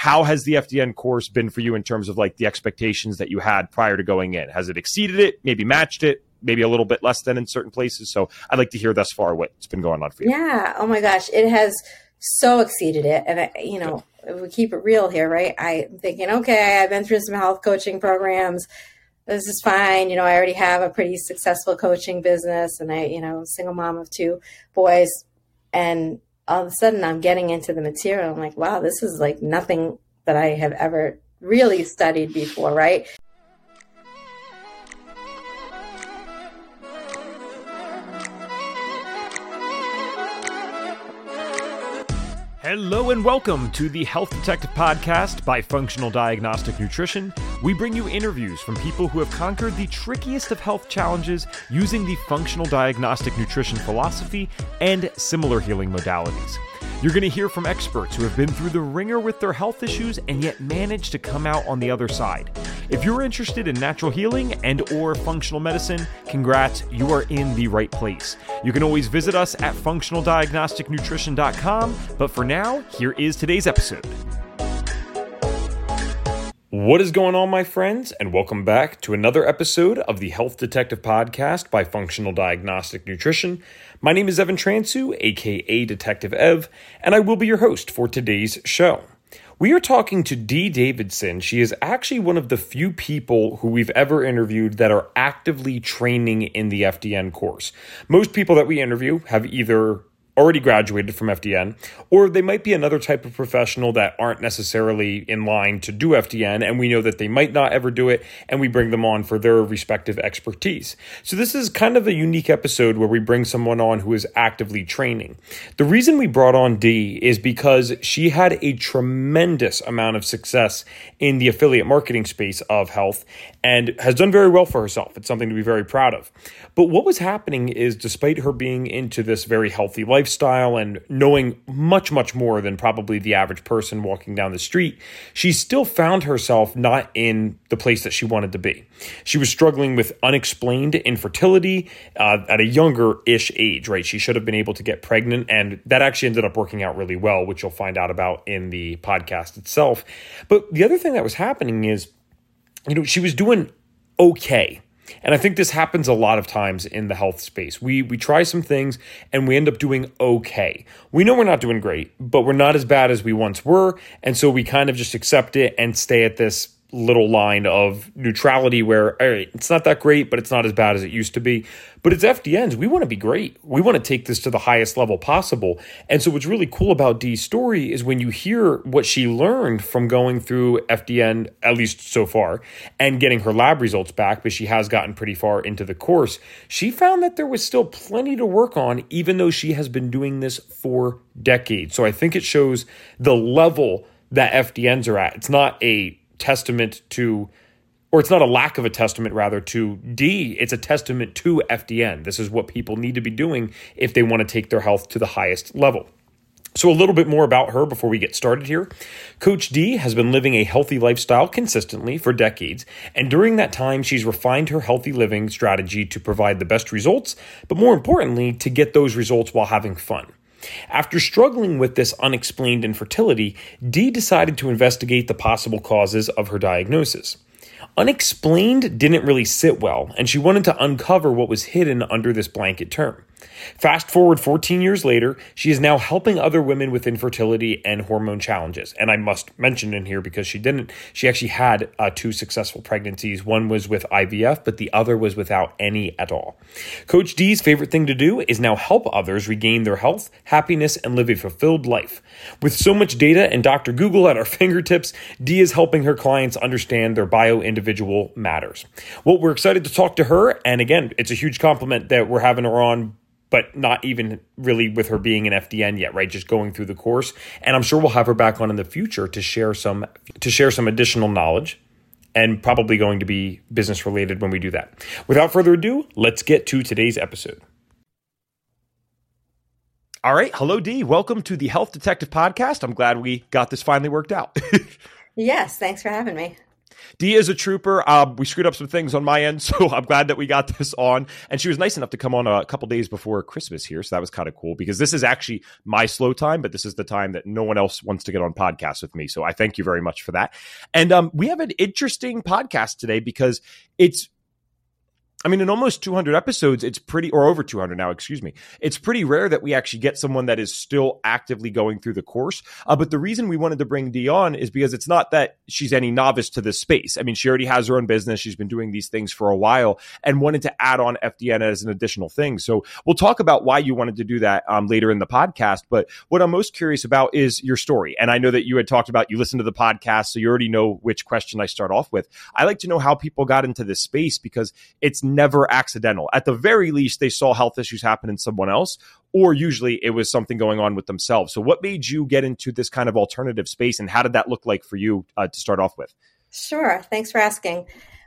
how has the FDN course been for you in terms of like the expectations that you had prior to going in? Has it exceeded it? Maybe matched it? Maybe a little bit less than in certain places. So I'd like to hear thus far what's been going on for you. Yeah. Oh my gosh, it has so exceeded it, and I, you know, if we keep it real here, right? I'm thinking, okay, I've been through some health coaching programs. This is fine. You know, I already have a pretty successful coaching business, and I, you know, single mom of two boys, and all of a sudden I'm getting into the material. I'm like, wow, this is like nothing that I have ever really studied before, right? Hello and welcome to the Health Detective Podcast by Functional Diagnostic Nutrition. We bring you interviews from people who have conquered the trickiest of health challenges using the functional diagnostic nutrition philosophy and similar healing modalities. You're going to hear from experts who have been through the ringer with their health issues and yet managed to come out on the other side. If you're interested in natural healing and or functional medicine, congrats, you are in the right place. You can always visit us at functionaldiagnosticnutrition.com, but for now, here is today's episode. What is going on, my friends, and welcome back to another episode of the Health Detective Podcast by Functional Diagnostic Nutrition. My name is Evan Transue, aka Detective Ev, and I will be your host for today's show. We are talking to Dee Davidson. She is actually one of the few people who we've ever interviewed that are actively training in the FDN course. Most people that we interview have either already graduated from FDN, or they might be another type of professional that aren't necessarily in line to do FDN, and we know that they might not ever do it, and we bring them on for their respective expertise. So, this is kind of a unique episode where we bring someone on who is actively training. The reason we brought on Dee is because she had a tremendous amount of success in the affiliate marketing space of health and has done very well for herself. It's something to be very proud of. But what was happening is, despite her being into this very healthy lifestyle and knowing much, much more than probably the average person walking down the street, she still found herself not in the place that she wanted to be. She was struggling with unexplained infertility uh, at a younger ish age, right? She should have been able to get pregnant, and that actually ended up working out really well, which you'll find out about in the podcast itself. But the other thing that was happening is, you know, she was doing okay and I think this happens a lot of times in the health space. We we try some things and we end up doing okay. We know we're not doing great, but we're not as bad as we once were, and so we kind of just accept it and stay at this little line of neutrality where all right, it's not that great, but it's not as bad as it used to be. But it's FDNs. We want to be great. We want to take this to the highest level possible. And so what's really cool about Dee's story is when you hear what she learned from going through FDN, at least so far, and getting her lab results back, but she has gotten pretty far into the course, she found that there was still plenty to work on, even though she has been doing this for decades. So I think it shows the level that FDNs are at. It's not a testament to or it's not a lack of a testament rather to Dee, it's a testament to fdn this is what people need to be doing if they want to take their health to the highest level so, a little bit more about her before we get started here. Coach Dee has been living a healthy lifestyle consistently for decades, and during that time, she's refined her healthy living strategy to provide the best results, but more importantly, to get those results while having fun. After struggling with this unexplained infertility, Dee decided to investigate the possible causes of her diagnosis. Unexplained didn't really sit well, and she wanted to uncover what was hidden under this blanket term. Fast forward 14 years later, she is now helping other women with infertility and hormone challenges. And I must mention in here because she didn't, she actually had uh, two successful pregnancies. One was with IVF, but the other was without any at all. Coach Dee's favorite thing to do is now help others regain their health, happiness, and live a fulfilled life. With so much data and Dr. Google at our fingertips, D is helping her clients understand their bio individual matters. Well, we're excited to talk to her. And again, it's a huge compliment that we're having her on but not even really with her being an FDN yet, right? Just going through the course. And I'm sure we'll have her back on in the future to share some to share some additional knowledge and probably going to be business related when we do that. Without further ado, let's get to today's episode. All right, hello Dee, Welcome to the Health Detective podcast. I'm glad we got this finally worked out. yes, thanks for having me. Dee is a trooper. Uh, we screwed up some things on my end, so I'm glad that we got this on. And she was nice enough to come on a couple days before Christmas here, so that was kind of cool because this is actually my slow time, but this is the time that no one else wants to get on podcasts with me. So I thank you very much for that. And um, we have an interesting podcast today because it's I mean, in almost 200 episodes, it's pretty, or over 200 now, excuse me. It's pretty rare that we actually get someone that is still actively going through the course. Uh, but the reason we wanted to bring Dee on is because it's not that she's any novice to this space. I mean, she already has her own business. She's been doing these things for a while and wanted to add on FDN as an additional thing. So we'll talk about why you wanted to do that um, later in the podcast. But what I'm most curious about is your story. And I know that you had talked about you listened to the podcast, so you already know which question I start off with. I like to know how people got into this space because it's never accidental. At the very least, they saw health issues happen in someone else, or usually it was something going on with themselves. So, what made you get into this kind of alternative space, and how did that look like for you uh, to start off with? Sure. Thanks for asking.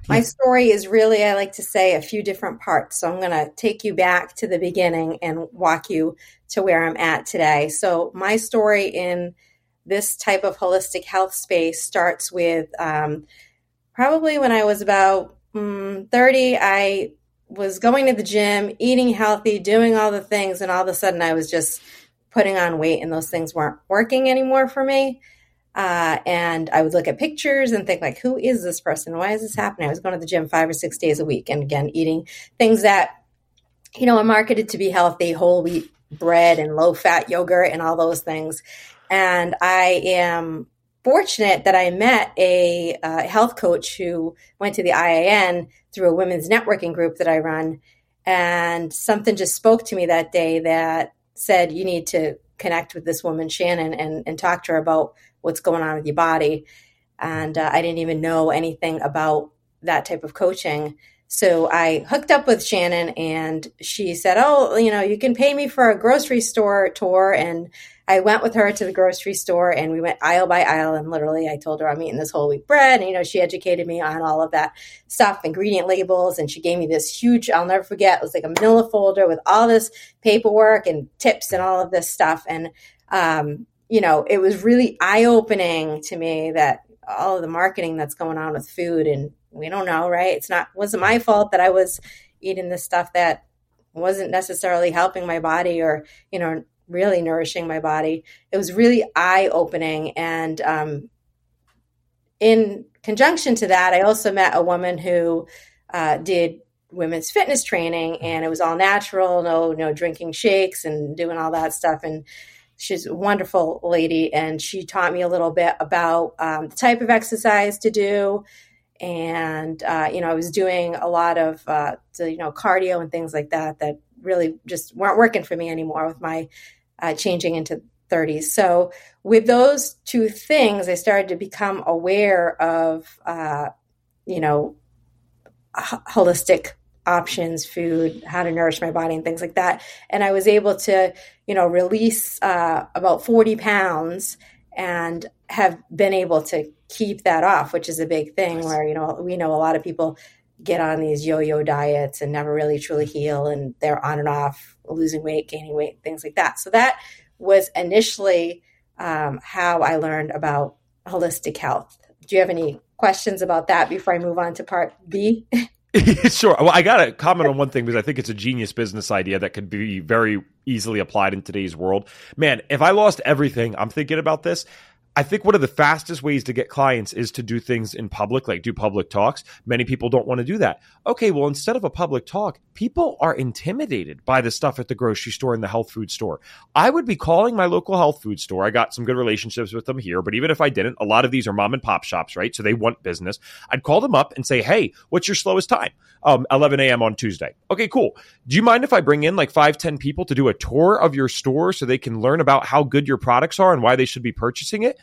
My story is really, I like to say, a few different parts. So I'm going to take you back to the beginning and walk you to where I'm at today. So, my story in this type of holistic health space starts with um, probably when I was about um, 30. I was going to the gym, eating healthy, doing all the things, and all of a sudden I was just putting on weight, and those things weren't working anymore for me. Uh, and I would look at pictures and think, like, who is this person? Why is this happening? I was going to the gym five or six days a week, and again, eating things that you know are marketed to be healthy, whole wheat bread and low fat yogurt and all those things. And I am fortunate that I met a uh, health coach who went to the IIN through a women's networking group that I run. And something just spoke to me that day that said, you need to connect with this woman, Shannon, and, and talk to her about what's going on with your body. And uh, I didn't even know anything about that type of coaching. So I hooked up with Shannon and she said, Oh, you know, you can pay me for a grocery store tour. And I went with her to the grocery store and we went aisle by aisle and literally I told her I'm eating this whole wheat bread and you know she educated me on all of that stuff ingredient labels and she gave me this huge I'll never forget it was like a manila folder with all this paperwork and tips and all of this stuff. And um, you know it was really eye opening to me that all of the marketing that's going on with food and we don't know right it's not wasn't my fault that I was eating this stuff that wasn't necessarily helping my body or you know really nourishing my body. It was really eye opening. And um, in conjunction to that, I also met a woman who uh, did women's fitness training and it was all natural, no, no drinking shakes and doing all that stuff. And she's a wonderful lady. And she taught me a little bit about um, the type of exercise to do. And, uh, you know, I was doing a lot of, uh, you know, cardio and things like that, that really just weren't working for me anymore with my uh, changing into 30s. So, with those two things, I started to become aware of, uh, you know, h- holistic options, food, how to nourish my body, and things like that. And I was able to, you know, release uh, about 40 pounds and have been able to keep that off, which is a big thing nice. where, you know, we know a lot of people get on these yo-yo diets and never really truly heal and they're on and off losing weight gaining weight things like that. So that was initially um, how i learned about holistic health. Do you have any questions about that before i move on to part b? Sure. Well i gotta comment on one thing because i think it's a genius business idea that could be very easily applied in today's world. Man if i lost everything i'm thinking about this I think one of the fastest ways to get clients is to do things in public, like do public talks. Many people don't want to do that. Okay, well, instead of a public talk, people are intimidated by the stuff at the grocery store and the health food store. I would be calling my local health food store. I got some good relationships with them here, but even if I didn't, a lot of these are mom and pop shops, right? So they want business. I'd call them up and say, hey, what's your slowest time? Um, 11 a.m. on Tuesday. Okay, cool. Do you mind if I bring in like five, 10 people to do a tour of your store so they can learn about how good your products are and why they should be purchasing it?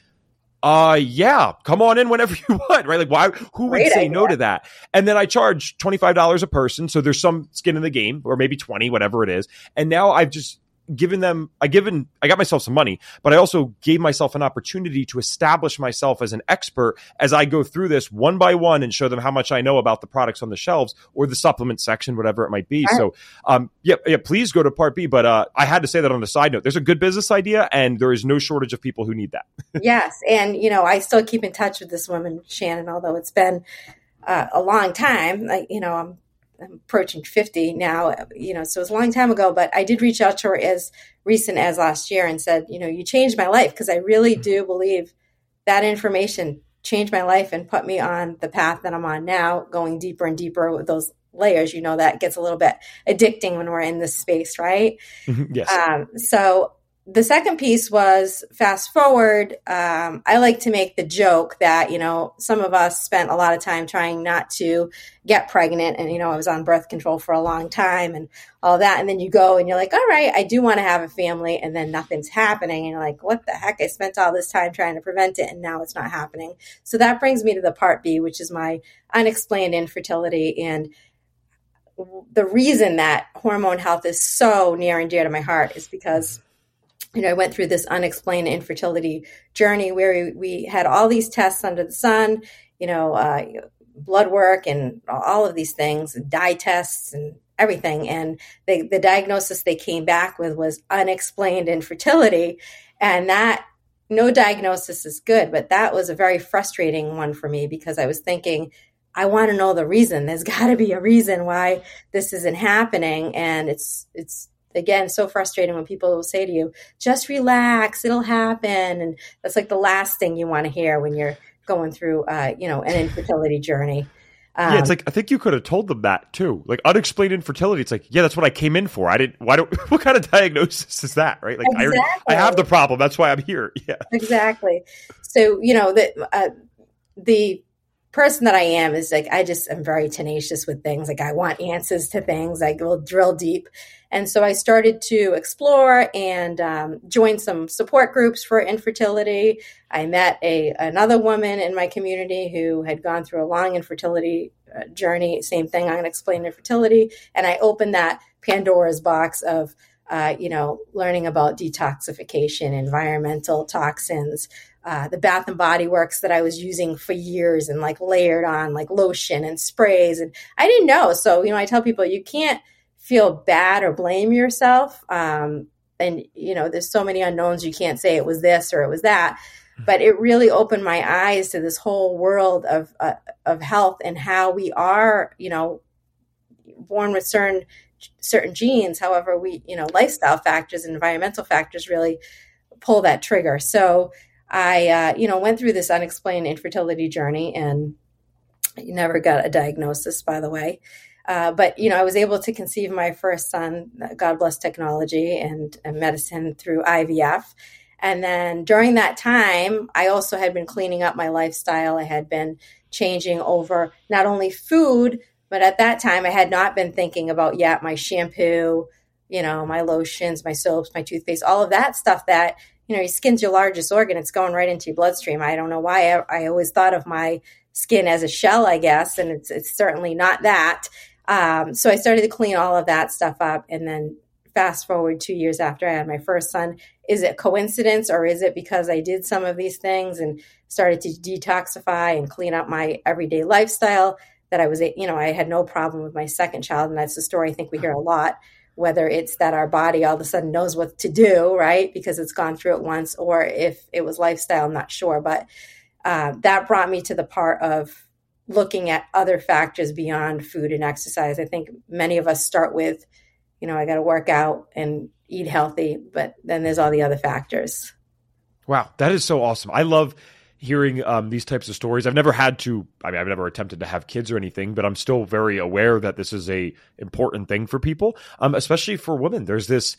Uh yeah come on in whenever you want right? Like why who would Great say idea. no to that? And then i charge $25 a person so there's some skin in the game or maybe 20 whatever it is. And now i've just given them, I given, I got myself some money, but I also gave myself an opportunity to establish myself as an expert as I go through this one by one and show them how much I know about the products on the shelves or the supplement section, whatever it might be. Right. So, um, yeah, yeah, please go to part B. But uh, I had to say that on a side note. There's a good business idea, and there is no shortage of people who need that. yes, and you know, I still keep in touch with this woman, Shannon, although it's been uh, a long time. Like, you know, I'm I'm approaching 50 now, you know, so it was a long time ago, but I did reach out to her as recent as last year and said, you know, you changed my life because I really mm-hmm. do believe that information changed my life and put me on the path that I'm on now, going deeper and deeper with those layers. You know, that gets a little bit addicting when we're in this space, right? Mm-hmm. yes. Um, so the second piece was fast forward. Um, I like to make the joke that, you know, some of us spent a lot of time trying not to get pregnant. And, you know, I was on birth control for a long time and all that. And then you go and you're like, all right, I do want to have a family. And then nothing's happening. And you're like, what the heck? I spent all this time trying to prevent it and now it's not happening. So that brings me to the part B, which is my unexplained infertility. And the reason that hormone health is so near and dear to my heart is because you know, I went through this unexplained infertility journey where we, had all these tests under the sun, you know, uh, blood work and all of these things, dye tests and everything. And they, the diagnosis they came back with was unexplained infertility. And that no diagnosis is good, but that was a very frustrating one for me because I was thinking, I want to know the reason. There's got to be a reason why this isn't happening, and it's it's again so frustrating when people will say to you just relax it'll happen and that's like the last thing you want to hear when you're going through uh, you know an infertility journey um, yeah, it's like I think you could have told them that too. Like unexplained infertility. It's like, yeah, that's what I came in for. I didn't. Why don't? What kind of diagnosis is that? Right? Like exactly. I, I have the problem. That's why I'm here. Yeah. Exactly. So you know that uh, the person that I am is like I just am very tenacious with things. Like I want answers to things. I will drill deep, and so I started to explore and um, join some support groups for infertility. I met a another woman in my community who had gone through a long infertility uh, journey. Same thing. I'm going to explain infertility, and I opened that Pandora's box of. Uh, you know, learning about detoxification, environmental toxins, uh, the Bath and Body Works that I was using for years and like layered on like lotion and sprays. And I didn't know. So, you know, I tell people you can't feel bad or blame yourself. Um, and, you know, there's so many unknowns. You can't say it was this or it was that. Hmm. But it really opened my eyes to this whole world of, uh, of health and how we are, you know, born with certain certain genes. However, we, you know, lifestyle factors and environmental factors really pull that trigger. So I, uh, you know, went through this unexplained infertility journey and never got a diagnosis, by the way. Uh, but you know, I was able to conceive my first son. God bless technology and, and medicine through IVF. And then during that time, I also had been cleaning up my lifestyle. I had been changing over not only food, but at that time, I had not been thinking about yet my shampoo, you know, my lotions, my soaps, my toothpaste, all of that stuff that you know, your skin's your largest organ. It's going right into your bloodstream. I don't know why I, I always thought of my skin as a shell, I guess, and it's it's certainly not that. Um, so I started to clean all of that stuff up, and then fast forward two years after I had my first son. Is it coincidence or is it because I did some of these things and started to detoxify and clean up my everyday lifestyle that I was, you know, I had no problem with my second child, and that's the story I think we hear a lot whether it's that our body all of a sudden knows what to do, right? Because it's gone through it once, or if it was lifestyle, I'm not sure. But uh, that brought me to the part of looking at other factors beyond food and exercise. I think many of us start with, you know, I got to work out and eat healthy, but then there's all the other factors. Wow, that is so awesome. I love hearing um, these types of stories. I've never had to. I mean, I've never attempted to have kids or anything, but I'm still very aware that this is a important thing for people, um, especially for women. There's this.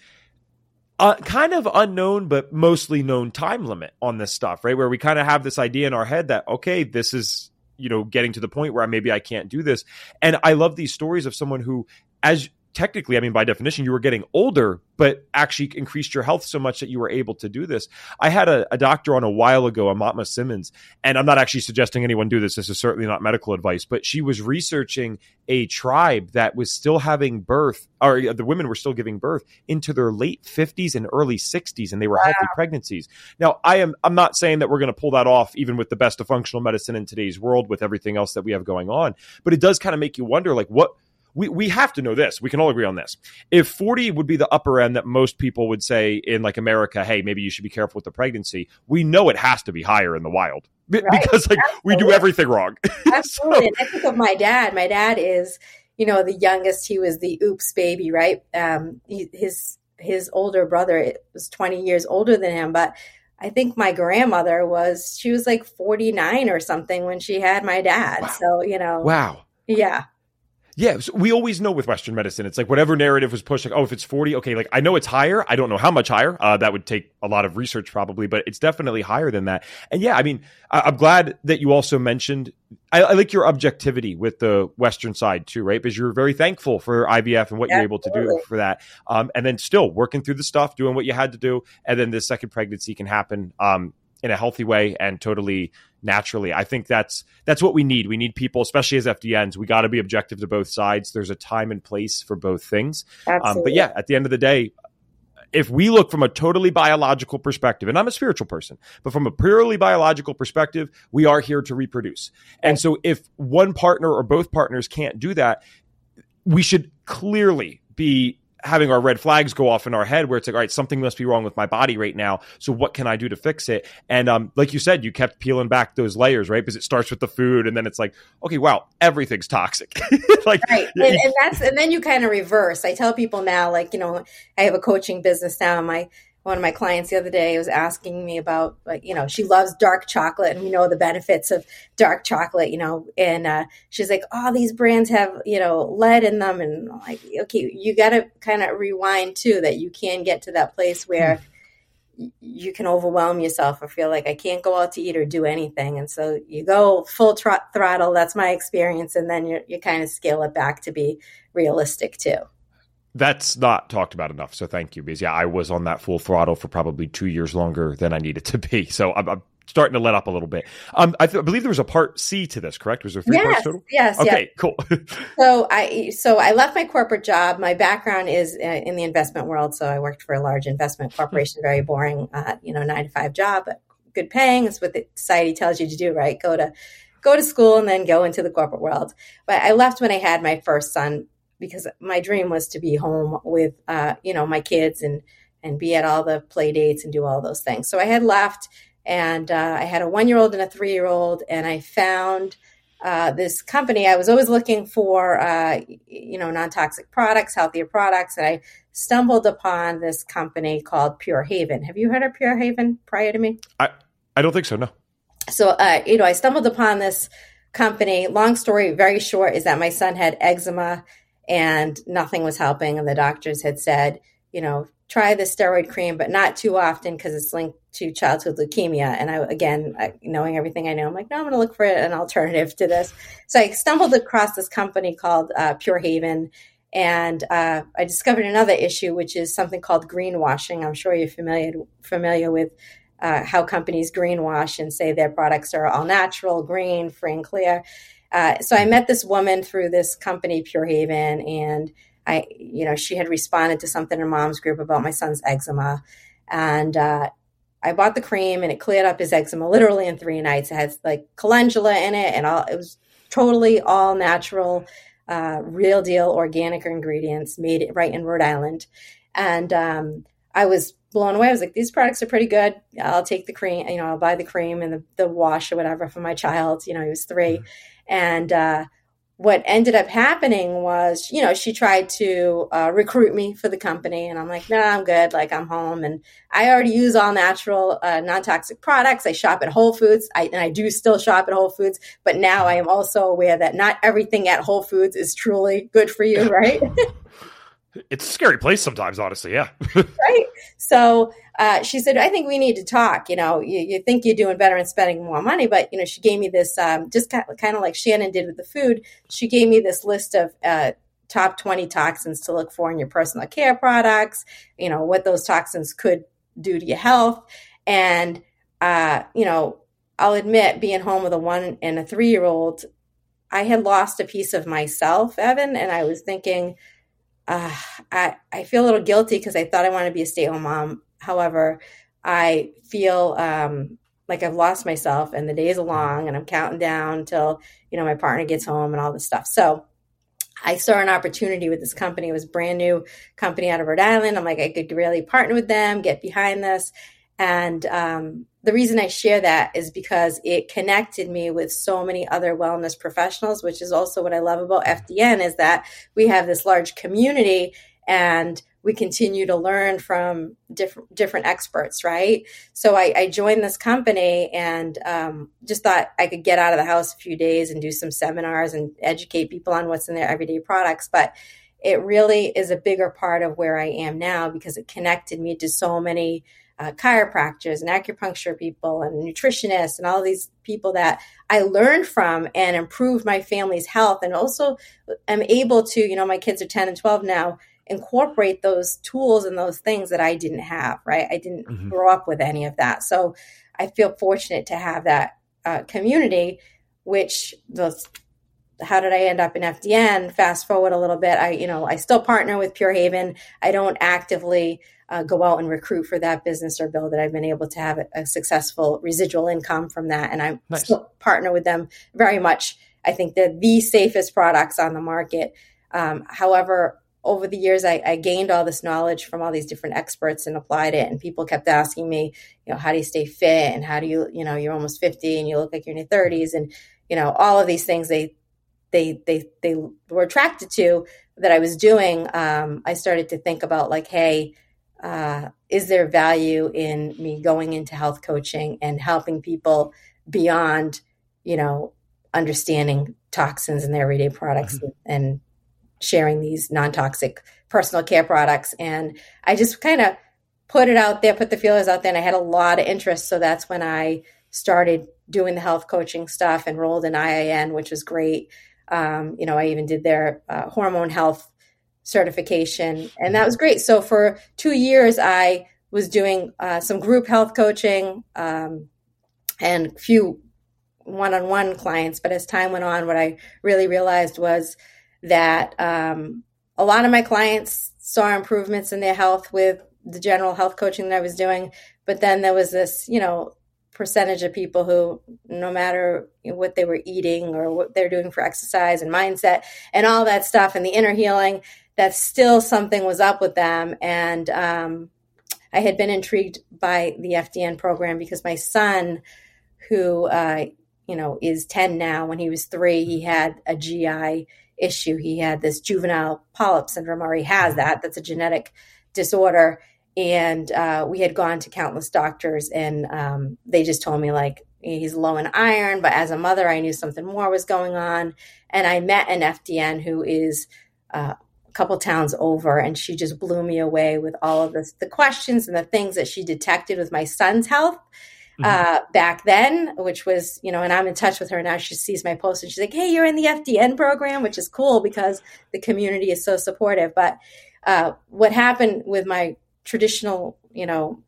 Uh, kind of unknown, but mostly known time limit on this stuff, right? Where we kind of have this idea in our head that, okay, this is, you know, getting to the point where maybe I can't do this. And I love these stories of someone who, as technically, I mean, by definition, you were getting older, but actually increased your health so much that you were able to do this. I had a, a doctor on a while ago, Amatma Simmons, and I'm not actually suggesting anyone do this. This is certainly not medical advice, but she was researching a tribe that was still having birth, or the women were still giving birth into their late 50s and early 60s, and they were wow. healthy pregnancies. Now, I am I'm not saying that we're going to pull that off, even with the best of functional medicine in today's world, with everything else that we have going on. But it does kind of make you wonder, like what we, we have to know this. We can all agree on this. If 40 would be the upper end that most people would say in like America, hey, maybe you should be careful with the pregnancy, we know it has to be higher in the wild right. because like Absolutely. we do everything wrong. Absolutely. so, I think of my dad. My dad is, you know, the youngest. He was the oops baby, right? Um, he, his his older brother was 20 years older than him, but I think my grandmother was she was like 49 or something when she had my dad. Wow. So, you know. Wow. Yeah. Yeah, so we always know with Western medicine, it's like whatever narrative was pushed, like, oh, if it's 40, okay, like I know it's higher. I don't know how much higher. Uh, that would take a lot of research probably, but it's definitely higher than that. And yeah, I mean, I- am glad that you also mentioned, I-, I, like your objectivity with the Western side too, right? Because you're very thankful for IVF and what you're able to do for that. Um, and then still working through the stuff, doing what you had to do. And then this second pregnancy can happen um, in a healthy way and totally naturally. I think that's that's what we need. We need people, especially as FDNs, we got to be objective to both sides. There's a time and place for both things. Um, but yeah, at the end of the day, if we look from a totally biological perspective, and I'm a spiritual person, but from a purely biological perspective, we are here to reproduce. And so if one partner or both partners can't do that, we should clearly be having our red flags go off in our head where it's like, all right, something must be wrong with my body right now. So what can I do to fix it? And um, like you said, you kept peeling back those layers, right? Because it starts with the food, and then it's like, okay, wow, everything's toxic. like, right. and, and that's and then you kind of reverse. I tell people now, like, you know, I have a coaching business now. My one of my clients the other day was asking me about like you know she loves dark chocolate and we know the benefits of dark chocolate you know and uh, she's like oh these brands have you know lead in them and I'm like okay you got to kind of rewind too that you can get to that place where hmm. you can overwhelm yourself or feel like I can't go out to eat or do anything and so you go full throttle that's my experience and then you you kind of scale it back to be realistic too that's not talked about enough. So thank you, because yeah, I was on that full throttle for probably two years longer than I needed to be. So I'm, I'm starting to let up a little bit. Um, I, th- I, believe there was a part C to this, correct? Was there three yes, parts total? Yes. Okay, yes. cool. so I so I left my corporate job. My background is uh, in the investment world, so I worked for a large investment corporation. Very boring, uh, you know, nine to five job, but good paying. It's what the society tells you to do, right? Go to go to school and then go into the corporate world. But I left when I had my first son because my dream was to be home with uh, you know my kids and and be at all the play dates and do all those things. So I had left, and uh, I had a one year old and a three year old, and I found. Uh, this company, I was always looking for, uh, you know, non-toxic products, healthier products, and I stumbled upon this company called Pure Haven. Have you heard of Pure Haven prior to me? I, I don't think so. No. So, uh, you know, I stumbled upon this company. Long story, very short, is that my son had eczema and nothing was helping. And the doctors had said, you know, try the steroid cream, but not too often because it's linked to childhood leukemia. And I, again, knowing everything I know, I'm like, no, I'm going to look for an alternative to this. So I stumbled across this company called uh, Pure Haven. And uh, I discovered another issue, which is something called greenwashing. I'm sure you're familiar familiar with uh, how companies greenwash and say their products are all natural, green, free and clear. Uh, so I met this woman through this company, Pure Haven, and I, you know, she had responded to something in mom's group about my son's eczema, and uh, I bought the cream, and it cleared up his eczema literally in three nights. It has like calendula in it, and all it was totally all natural, uh, real deal organic ingredients made right in Rhode Island, and um, I was blown away. I was like, these products are pretty good. I'll take the cream, you know, I'll buy the cream and the, the wash or whatever for my child. You know, he was 3 mm-hmm. And uh, what ended up happening was, you know, she tried to uh, recruit me for the company, and I'm like, no, nah, I'm good. Like, I'm home, and I already use all natural, uh, non toxic products. I shop at Whole Foods, I, and I do still shop at Whole Foods. But now I am also aware that not everything at Whole Foods is truly good for you, right? it's a scary place sometimes, honestly. Yeah. right. So uh, she said, I think we need to talk. You know, you, you, think you're doing better and spending more money, but, you know, she gave me this, um, just kind of, like Shannon did with the food. She gave me this list of uh, top 20 toxins to look for in your personal care products, you know, what those toxins could do to your health. And, uh, you know, I'll admit being home with a one and a three year old, I had lost a piece of myself, Evan, and I was thinking, uh, I, I feel a little guilty because I thought I wanted to be a stay at home mom. However, I feel um, like I've lost myself and the days are long and I'm counting down until, you know, my partner gets home and all this stuff. So I saw an opportunity with this company. It was brand new company out of Rhode Island. I'm like, I could really partner with them, get behind this. And um, the reason I share that is because it connected me with so many other wellness professionals, which is also what I love about FDN is that we have this large community and we continue to learn from different different experts, right? So I, I joined this company and um, just thought I could get out of the house a few days and do some seminars and educate people on what's in their everyday products, but it really is a bigger part of where I am now because it connected me to so many uh, chiropractors and acupuncture people and nutritionists and all these people that I learned from and improved my family's health and also am able to, you know, my kids are 10 and 12 now incorporate those tools and those things that I didn't have, right? I didn't mm-hmm. grow up with any of that. So I feel fortunate to have that uh, community, which those, how did I end up in FDN? Fast forward a little bit. I, you know, I still partner with Pure Haven. I don't actively uh, go out and recruit for that business or build it. I've been able to have a, a successful residual income from that. And I nice. still partner with them very much. I think they're the safest products on the market. Um, however, over the years I, I, gained all this knowledge from all these different experts and applied it and people kept asking me you know how do you stay fit and how do you you know you're almost 50 and you look like you're in your 30s and you know all of these things they they they they were attracted to that i was doing um, i started to think about like hey uh, is there value in me going into health coaching and helping people beyond you know understanding toxins in their everyday products mm-hmm. and sharing these non-toxic personal care products? And i just kind of put it out there put the feelers out there and i had a lot of interest. So that's when i started doing the health coaching stuff enrolled in iin which was great um, you know i even did their uh, hormone health certification and that was great so for two years i was doing uh, some group health coaching um, and few one-on-one clients but as time went on what i really realized was that um, a lot of my clients saw improvements in their health with the general health coaching that I was doing. But then there was this, you know, percentage of people who, no matter what they were eating or what they're doing for exercise and mindset and all that stuff and the inner healing, that still something was up with them. And um, I had been intrigued by the FDN program because my son, who, uh, you know, is 10 now, when he was three, he had a GI issue. He had this juvenile polyp syndrome, or he has that. That's a genetic disorder. And uh, we had gone to countless doctors, and um, they just told me, like, he's low in iron. But as a mother, I knew something more was going on. And I met an FDN who is uh, a couple towns over, and she just blew me away with all of this, the questions and the things that she detected with my son's health mm-hmm. uh, back then, which was, you know, and I'm in touch with her now. She sees my post and she's like, hey, you're in the FDN program, which is cool because the community is so supportive. But uh, what happened with my traditional, you know,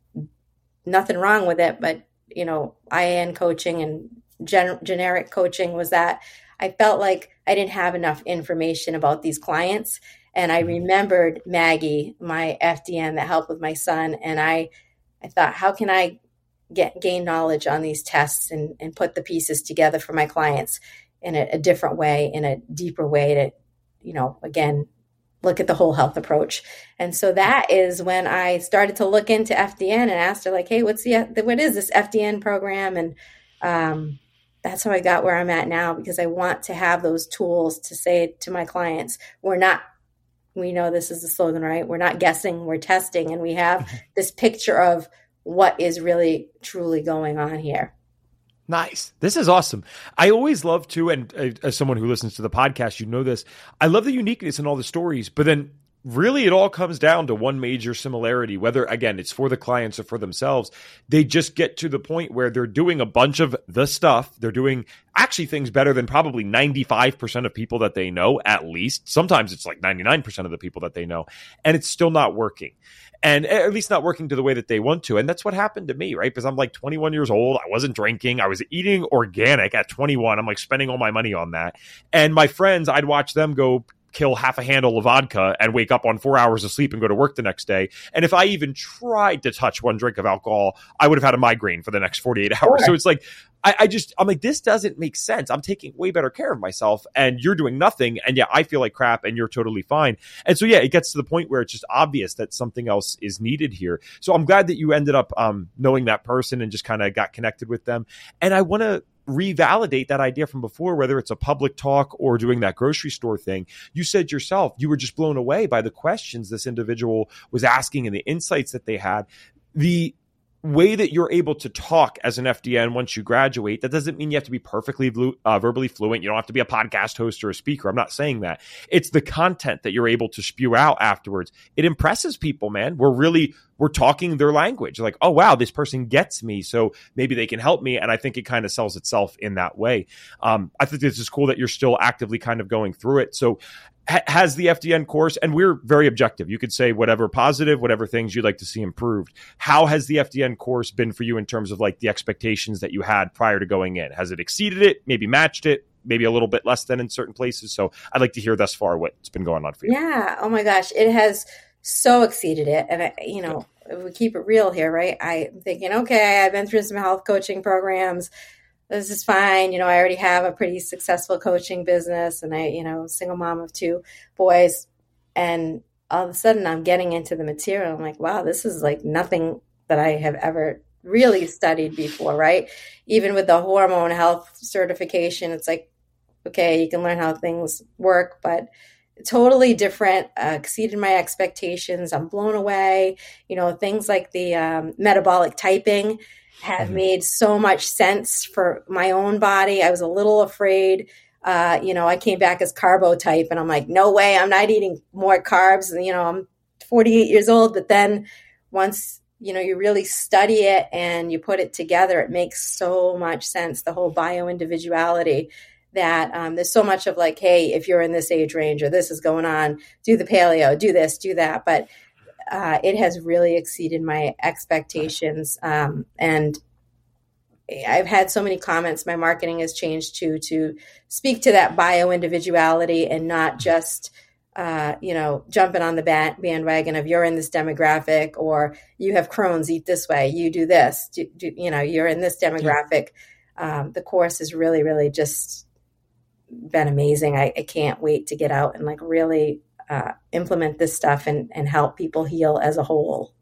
nothing wrong with it, but, you know, IIN coaching and gen- generic coaching was that I felt like I didn't have enough information about these clients. And I mm-hmm. remembered Maggie, my FDN that helped with my son. And I, I thought, how can I get gain knowledge on these tests and, and put the pieces together for my clients in a, a different way, in a deeper way to, you know, again, look at the whole health approach. And so that is when I started to look into FDN and asked her like, Hey, what's the, what is this FDN program? And, um, that's how I got where I'm at now because I want to have those tools to say to my clients, we're not, we know this is the slogan, right? We're not guessing, we're testing. And we have this picture of what is really truly going on here. Nice. This is awesome. I always love to, and uh, as someone who listens to the podcast, you know this. I love the uniqueness in all the stories, but then really it all comes down to one major similarity whether again it's for the clients or for themselves they just get to the point where they're doing a bunch of the stuff they're doing actually things better than probably 95% of people that they know at least sometimes it's like 99% of the people that they know and it's still not working and at least not working to the way that they want to and that's what happened to me right because i'm like 21 years old i wasn't drinking i was eating organic at 21 i'm like spending all my money on that and my friends i'd watch them go kill half a handle of vodka and wake up on four hours of sleep and go to work the next day. And if I even tried to touch one drink of alcohol, I would have had a migraine for the next 48 hours. Sure. So it's like, I, I, just, I'm like, this doesn't make sense. I'm taking way better care of myself and you're doing nothing. And yeah, I feel like crap and you're totally fine. And so, yeah, it gets to the point where it's just obvious that something else is needed here. So I'm glad that you ended up um, knowing that person and just kind of got connected with them. And I want to revalidate that idea from before, whether it's a public talk or doing that grocery store thing. You said yourself, you were just blown away by the questions this individual was asking and the insights that they had. The way that you're able to talk as an FDN once you graduate, that doesn't mean you have to be perfectly uh, verbally fluent. You don't have to be a podcast host or a speaker. I'm not saying that. It's the content that you're able to spew out afterwards. It impresses people, man. We're really we're talking their language. Like, oh wow, this person gets me, so maybe they can help me. And I think it kind of sells itself in that way. Um, I think this is cool that you're still actively kind of going through it. So has the FDN course, and we're very objective. You could say whatever positive, whatever things you'd like to see improved. How has the FDN course been for you in terms of like the expectations that you had prior to going in? Has it exceeded it? Maybe matched it? Maybe a little bit less than in certain places. So I'd like to hear thus far what's been going on for you. Yeah. Oh my gosh, it has so exceeded it, and I, you know, we keep it real here, right? I'm thinking, okay, I've been through some health coaching programs this is fine. You know, I already have a pretty successful coaching business and I, you know, single mom of two boys. And all of a sudden I'm getting into the material. I'm like, wow, this is like nothing that I have ever really studied before, right? Even with the hormone health certification, it's like, okay, you can learn how things work, but totally different, uh, exceeded my expectations. I'm blown away. You know, things like the um, metabolic typing have mm-hmm. made so much sense for my own body. I was a little afraid. Uh, you know, I came back as carbo type, and I'm like, no way, I'm not eating more carbs. And, you know, I'm 48 years old, but then once you know you really study it and you put it together, it makes so much sense. The whole bio individuality that um, there's so much of like, hey, if you're in this age range or this is going on, do the paleo, do this, do that. But uh, it has really exceeded my expectations. Um, and I've had so many comments. My marketing has changed to to speak to that bio individuality and not just uh, you know jumping on the bandwagon of you're in this demographic or you have Crohn's, eat this way, you do this, do, do, you know you're in this demographic. Um, the course is really, really just been amazing. I, I can't wait to get out and like really uh, implement this stuff and, and help people heal as a whole.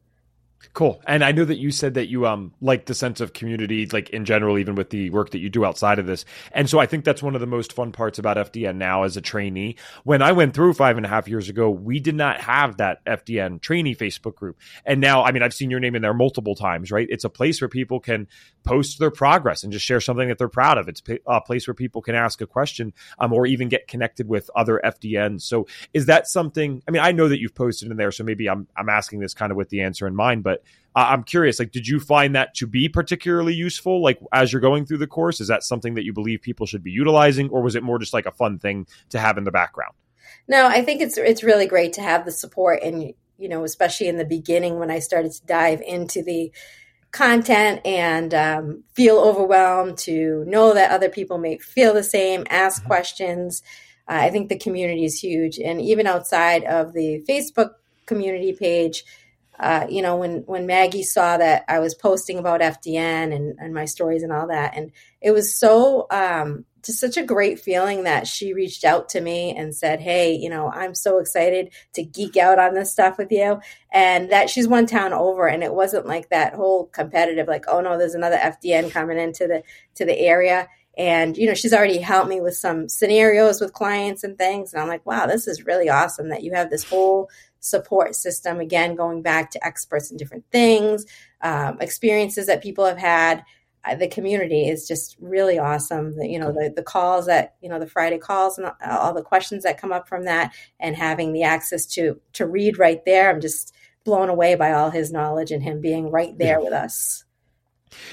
Cool. And I know that you said that you um like the sense of community, like in general, even with the work that you do outside of this. And so I think that's one of the most fun parts about FDN now as a trainee. When I went through five and a half years ago, we did not have that FDN trainee Facebook group. And now, I mean, I've seen your name in there multiple times, right? It's a place where people can post their progress and just share something that they're proud of. It's a place where people can ask a question um, or even get connected with other FDNs. So is that something? I mean, I know that you've posted in there, so maybe I'm I'm asking this kind of with the answer in mind, but uh, I'm curious, like, did you find that to be particularly useful? Like, as you're going through the course, is that something that you believe people should be utilizing, or was it more just like a fun thing to have in the background? No, I think it's it's really great to have the support, and you know, especially in the beginning when I started to dive into the content and um, feel overwhelmed to know that other people may feel the same, ask mm-hmm. questions. Uh, I think the community is huge, and even outside of the Facebook community page uh, you know, when when Maggie saw that I was posting about FDN and, and my stories and all that, and it was so um, just such a great feeling that she reached out to me and said, "Hey, you know, I'm so excited to geek out on this stuff with you," and that she's one town over, and it wasn't like that whole competitive, like, "Oh no, there's another FDN coming into the to the area." and you know she's already helped me with some scenarios with clients and things. And i'm like wow this is really awesome that you have this whole support system. Again, going back to experts in different things, um, experiences that people have had. the community is just really awesome. The, you know, the, the calls that, you know, the Friday calls and all the questions that come up from that and having the access to, to Reed right there. I'm just blown away by all his knowledge and him being right there yeah. with us.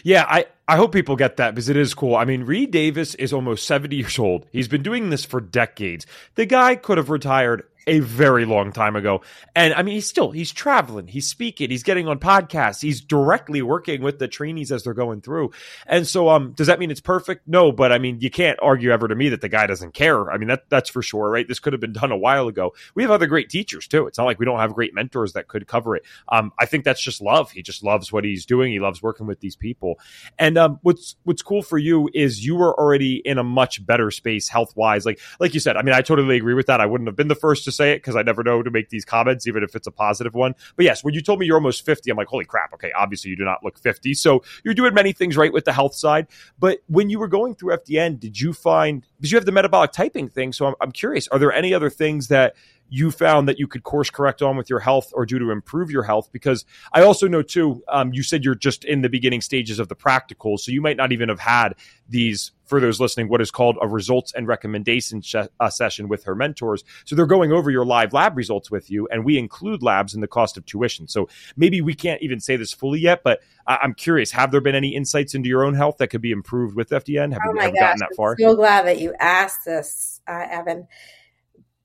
Yeah, I, I hope people get that because it is cool. I mean, Reed Davis is almost 70 years old. He's been doing this for decades. The guy could have retired a very long time ago. And I mean, he's still, he's traveling, he's speaking, he's getting on podcasts, he's directly working with the trainees as they're going through. And so, um, does that mean it's perfect? No, but I mean, you can't argue ever to me that the guy doesn't care. I mean, that, that's for sure, right? This could have been done a while ago. We have other great teachers too. It's not like we don't have great mentors that could cover it. Um, I think that's just love. He just loves what he's doing. He loves working with these people. And, um, what's, what's cool for you is you were already in a much better space health wise. Like, like you said, I mean, I totally agree with that. I wouldn't have been the first to say it because I never know to make these comments, even if it's a positive one. But yes, when you told me you're almost 50, I'm like, holy crap. Okay, obviously you do not look 50. So you're doing many things right with the health side. But when you were going through FDN, did you find, because you have the metabolic typing thing. So I'm, I'm curious, are there any other things that you found that you could course correct on with your health or do to improve your health? Because I also know too, um, you said you're just in the beginning stages of the practical, so you might not even have had these. For those listening, what is called a results and recommendation sh- uh, session with her mentors. So they're going over your live lab results with you, and we include labs in the cost of tuition. So maybe we can't even say this fully yet, but I- am curious: have there been any insights into your own health that could be improved with FDN? Have oh you have gotten that far? I'm so glad that you asked this, uh, Evan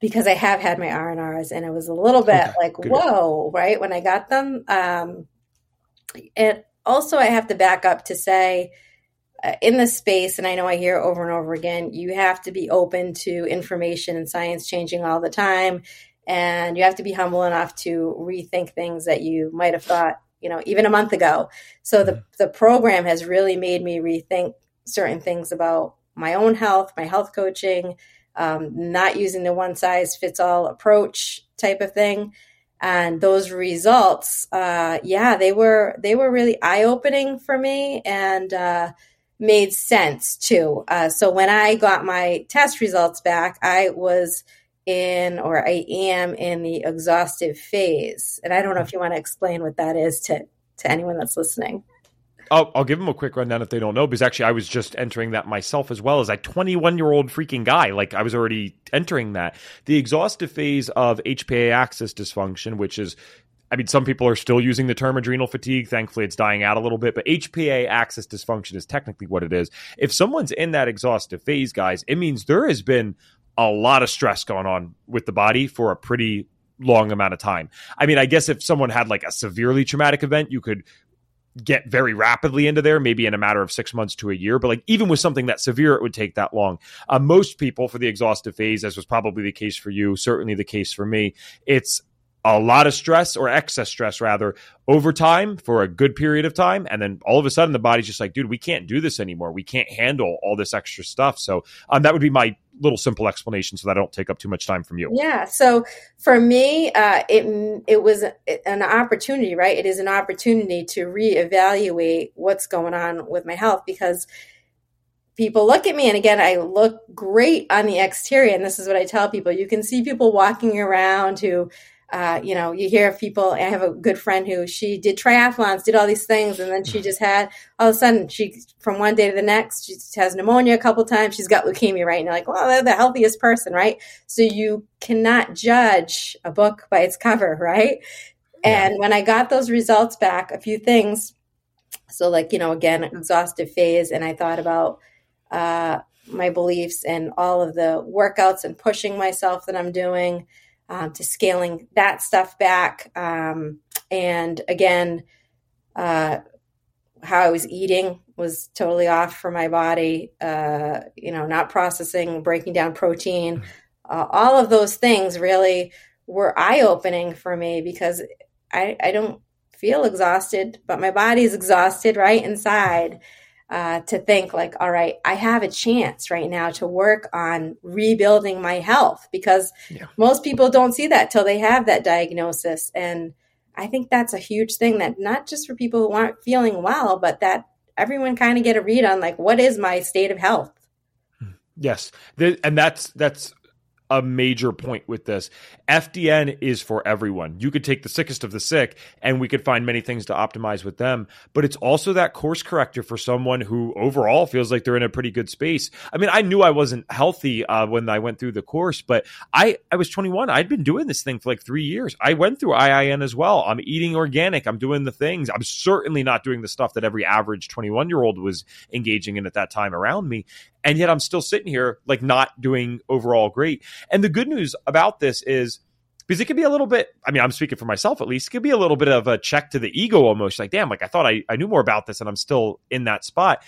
because I have had my R&Rs and it was a little bit okay, like, whoa, right? When I got them. Um, and also I have to back up to say in this space, and I know I hear over and over again, you have to be open to information and science changing all the time. And you have to be humble enough to rethink things that you might have thought, you know, even a month ago. So the, mm-hmm. the program has really made me rethink certain things about my own health, my health coaching, um, not using the one size fits all approach type of thing. And those results, uh, yeah, they were they were really eye opening for me and uh, made sense too. Uh, so when I got my test results back, I was in or I am in the exhaustive phase, and I don't know if you want to explain what that is to to anyone that's listening. I'll, I'll, give them a quick rundown if they don't know, because actually I was just entering that myself as well as a 21 year old freaking guy. Like I was already entering that. The exhaustive phase of HPA axis dysfunction, which is I mean, some people are still using the term adrenal fatigue. Thankfully, it's dying out a little bit, but HPA axis dysfunction is technically what it is. If someone's in that exhaustive phase, guys, it means there has been a lot of stress going on with the body for a pretty long amount of time. I mean, I guess if someone had like a severely traumatic event, you could get very rapidly into there, maybe in a matter of six months to a year. But like even with something that severe, it would take that long. Uh, most people for the exhaustive phase, as was probably the case for you, certainly the case for me, it's a lot of stress or excess stress rather over time for a good period of time. And then all of a sudden the body's just like dude we can't do this anymore. We can't handle all this extra stuff. So um, that would be my little simple explanation so that i don't take up too much time from you. Yeah. So for me uh, it, it was an opportunity right? It is an opportunity to reevaluate what's going on with my health because people look at me. And again i look great on the exterior. And this is what i tell people. You can see people walking around who uh, you know, you hear of people. I have a good friend who she did triathlons, did all these things, and then she just had all of a sudden she from one day to the next she has pneumonia a couple times. She's got leukemia, right? And you're like, well, they're the healthiest person, right? So you cannot judge a book by its cover, right? Yeah. And when I got those results back, a few things. So, like you know, again, exhaustive phase, and I thought about. Uh, my beliefs and all of the workouts and pushing myself that I'm doing um, to scaling that stuff back. Um, and again, uh, how I was eating was totally off for my body. Uh, you know, not processing, breaking down protein, uh, all of those things really were eye opening for me because I, I don't feel exhausted, but my body's exhausted right inside uh, to think like, all right, I have a chance right now to work on rebuilding my health because yeah. most people don't see that till they have that diagnosis. And I think that's a huge thing that not just for people who aren't feeling well, but that everyone kind of get a read on like, what is my state of health? Yes. and that's, that's, a major point with this. FDN is for everyone. You could take the sickest of the sick and we could find many things to optimize with them, but it's also that course corrector for someone who overall feels like they're in a pretty good space. I mean, I knew I wasn't healthy uh, when I went through the course, but I, I was 21. I'd been doing this thing for like three years. I went through IIN as well. I'm eating organic. I'm doing the things. I'm certainly not doing the stuff that every average 21 year old was engaging in at that time around me and yet I'm still sitting here like not doing overall great. And the good news about this is because it could be a little bit i mean i'm speaking for myself at least it could be a little bit of a check to the ego almost like damn like i thought I, I knew more about this and i'm still in that spot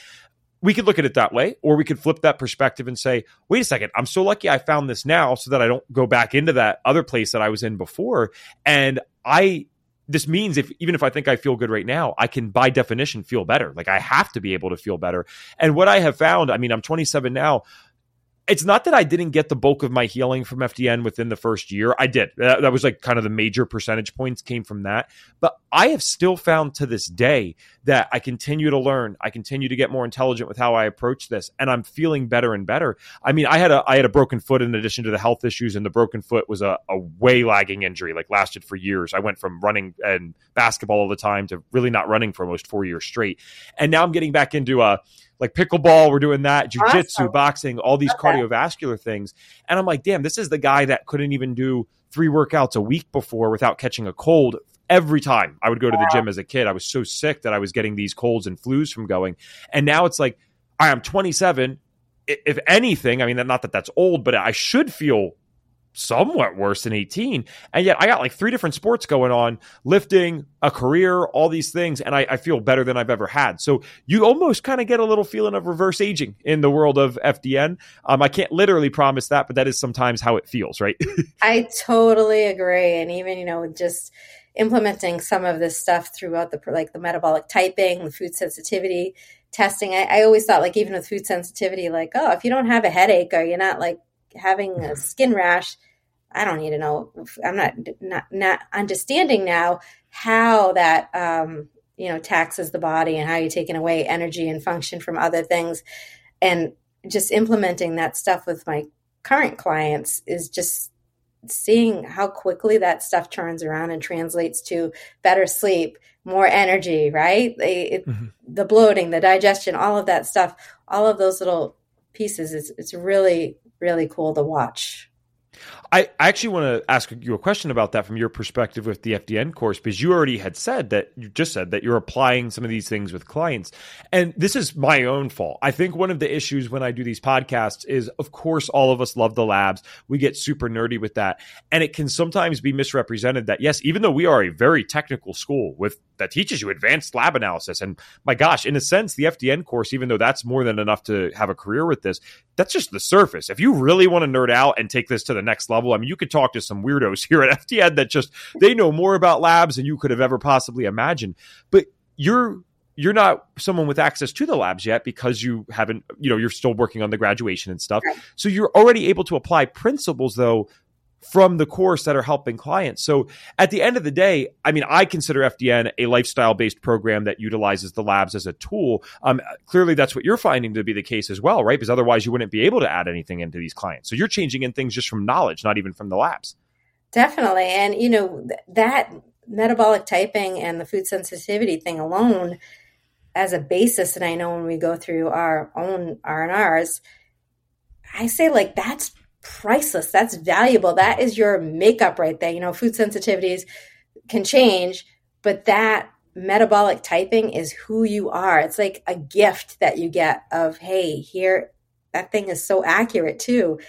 we could look at it that way or we could flip that perspective and say wait a second i'm so lucky i found this now so that i don't go back into that other place that i was in before and i this means if even if I think I feel good right now, I can by definition feel better. Like I have to be able to feel better. And what I have found, I mean, I'm 27 now it's not that I didn't get the bulk of my healing from FDN within the first year. I did. That, that, was like kind of the major percentage points came from that. But I have still found to this day that I continue to learn. I continue to get more intelligent with how I approach this, and I'm feeling better and better. I mean, I had a I had a broken foot in addition to the health issues, and the broken foot was a, a way lagging injury, like lasted for years. I went from running and basketball all the time to really not running for almost four years straight, and now I'm getting back into a like pickleball, we're doing that, jujitsu, awesome. boxing, all these okay. cardiovascular things. And I'm like, damn, this is the guy that couldn't even do three workouts a week before without catching a cold. Every time I would go to the gym as a kid, I was so sick that I was getting these colds and flus from going. And now it's like, I am 27. If anything, I mean, not that that's old, but I should feel somewhat worse than 18. And yet I got like three different sports going on lifting, a career, all these things. And I, I feel better than I've ever had. So you almost kind of get a little feeling of reverse aging in the world of FDN. Um, I can't literally promise that, but that is sometimes how it feels, right? I totally agree. And even, you know, just implementing some of this stuff throughout the like the metabolic typing, the food sensitivity testing. I, I always thought like even with food sensitivity, like, oh, if you don't have a headache or you're not like having a skin rash, I don't need to know. I'm not not not understanding now how that um, you know taxes the body and how you're taking away energy and function from other things, and just implementing that stuff with my current clients is just seeing how quickly that stuff turns around and translates to better sleep, more energy, right? It, mm-hmm. The bloating, the digestion, all of that stuff, all of those little pieces, it's, it's really, really cool to watch. I, actually want to ask you a question about that from your perspective with the FDN course, because you already had said that you just said that you're applying some of these things with clients. And this is my own fault. I think one of the issues when I do these podcasts is, of course, all of us love the labs. We get super nerdy with that. And it can sometimes be misrepresented that, yes, even though we are a very technical school with that teaches you advanced lab analysis. And my gosh, in a sense, the FDN course, even though that's more than enough to have a career with this, that's just the surface. If you really want to nerd out and take this to the next level, I mean, you could talk to some weirdos here at FDN that just they know more about labs than you could have ever possibly imagined. But you're you're not someone with access to the labs yet because you haven't, you know, you're still working on the graduation and stuff. So you're already able to apply principles though from the course that are helping clients. So at the end of the day, I mean, I consider FDN a lifestyle based program that utilizes the labs as a tool. Um, clearly, that's what you're finding to be the case as well, right? Because otherwise, you wouldn't be able to add anything into these clients. So you're changing in things just from knowledge, not even from the labs. Definitely. And, you know, that metabolic typing and the food sensitivity thing alone as a basis, and I know when we go through our own R&Rs, I say like that's priceless. That's valuable. That is your makeup right there. You know, food sensitivities can change, but that metabolic typing is who you are. It's like a gift that you get of, hey, here, that thing is so accurate too.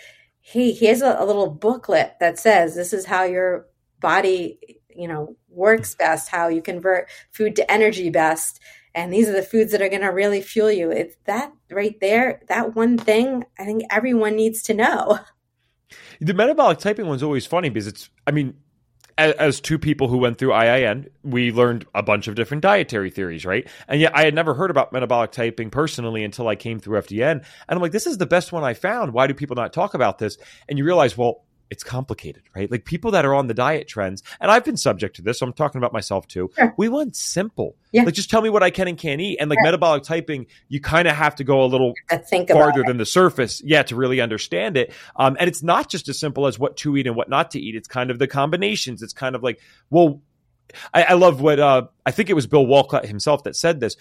Hey, here's a, a little booklet that says this is how your body, you know, works best, how you convert food to energy best. And these are the foods that are going to really fuel you. It's that right there, that one thing I think everyone needs to know. The metabolic typing one's always funny because it's, I mean, as, as, two people who went through IIN, we learned a bunch of different dietary theories, right? And yet I had never heard about metabolic typing personally until I came through FDN. And I'm like, this is the best one I found. Why do people not talk about this? And you realize, well, it's complicated, right? Like people that are on the diet trends, and I've been subject to this, so I'm talking about myself too. Sure. We want simple. Yeah. Like just tell me what I can and can't eat. And like metabolic typing, you kind of have to go a little farther than the surface, yeah, to really understand it. Um, and it's not just as simple as what to eat and what not to eat. It's kind of the combinations. It's kind of like, well, I, I love what uh, I think it was Bill Wolcott himself that said this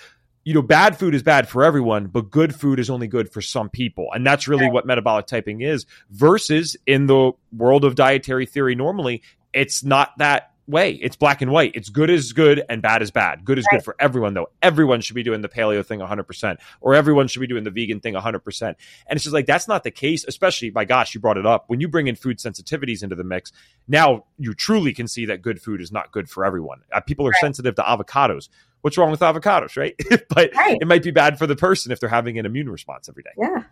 you know, bad food is bad for everyone, but good food is only good for some people. And that's really what metabolic typing is versus in the world of dietary theory, normally it's not that way. It's black and white. It's good is good and bad is bad. Good is right. good for everyone, though. Everyone should be doing the paleo thing 100%, or everyone should be doing the vegan thing 100%. And it's just like, that's not the case, especially, my gosh, you brought it up. When you bring in food sensitivities into the mix, now you truly can see that good food is not good for everyone. Uh, people are right. sensitive to avocados what's wrong with avocados, right? but right. it might be bad for the person if they're having an immune response every day. Yeah.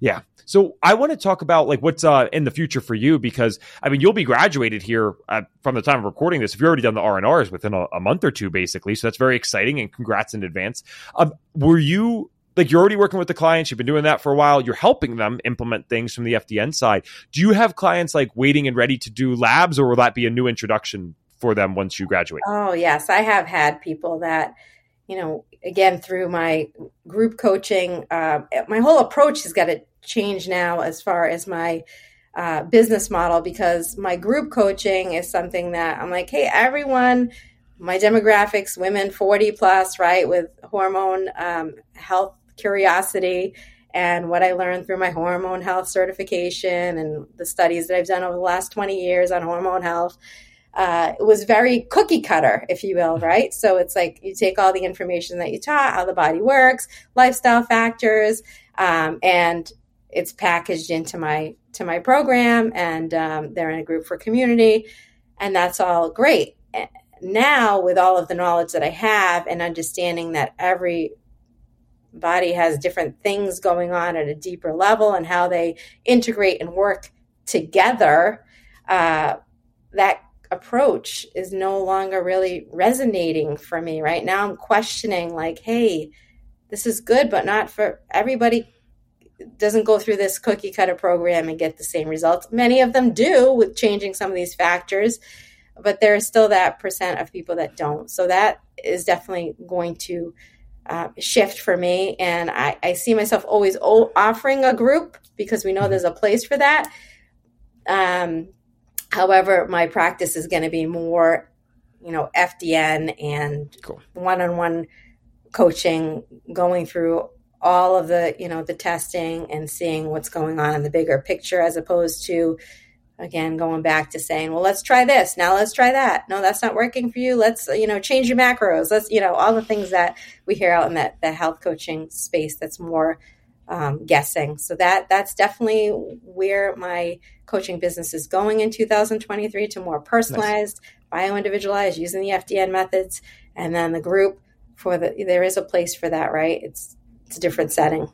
Yeah. So I want to talk about like what's uh, in the future for you because I mean you'll be graduated here uh, from the time of recording this. If you've already done the R and R's within a, a, month or two, basically, so that's very exciting and congrats in advance. Um, were you like you're already working with the clients? You've been doing that for a while. You're helping them implement things from the FDN side. Do you have clients like waiting and ready to do labs, or will that be a new introduction for them once you graduate? Oh, yes. I have had people that, you know, again, through my group coaching, uh, my whole approach has got to change now as far as my uh, business model because my group coaching is something that I'm like, hey, everyone, my demographics, women 40 plus, right, with hormone um, health curiosity and what I learned through my hormone health certification and the studies that I've done over the last 20 years on hormone health uh, it was very cookie cutter, if you will, right? So it's like you take all the information that you taught, how the body works, lifestyle factors, um, and it's packaged into my to my program, and um, they're in a group for community, and that's all great. Now, with all of the knowledge that I have and understanding that every body has different things going on at a deeper level and how they integrate and work together, uh, that approach is no longer really resonating for me. Right now i'm questioning like hey this is good but not for everybody doesn't go through this cookie cutter program and get the same results. Many of them do with changing some of these factors but there is still that percent of people that don't. So that is definitely going to uh, shift for me. And I, I see myself always offering a group because we know mm-hmm. there's a place for that. Um, However, my practice is going to be more, you know, FDN and one on one coaching, going through all of the, you know, the testing and seeing what's going on in the bigger picture as opposed to, again, going back to saying, well, let's try this. Now let's try that. No, that's not working for you. Let's, you know, change your macros. Let's, you know, all the things that we hear out in that, the health coaching space that's more um, guessing. So that that's definitely where my coaching business is going in 2023 to more personalized, nice. bio-individualized, using the FDN methods, and then the group for the there is a place for that, right? It's it's a different setting.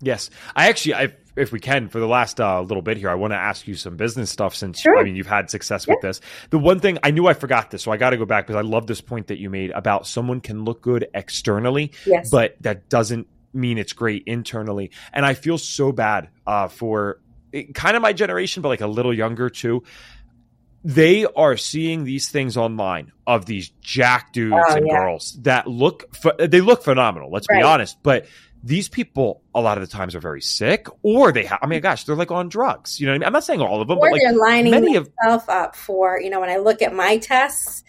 Yes, I actually, I, if we can, for the last uh, little bit here, I want to ask you some business stuff since sure. I mean you've had success yeah. with this. The one thing I knew I forgot this, so I got to go back because I love this point that you made about someone can look good externally, yes. but that doesn't mean it's great internally. And I feel so bad uh, for it, kind of my generation, but like a little younger too. They are seeing these things online of these jack dudes oh, and yeah. girls that look they look phenomenal. Let's right. be honest, but these people a lot of the times are very sick or they have, I mean, gosh, they're like on drugs. You know I mean? I'm not saying all of them, or but they're lining many themselves of, up for, you know, when I look at my tests,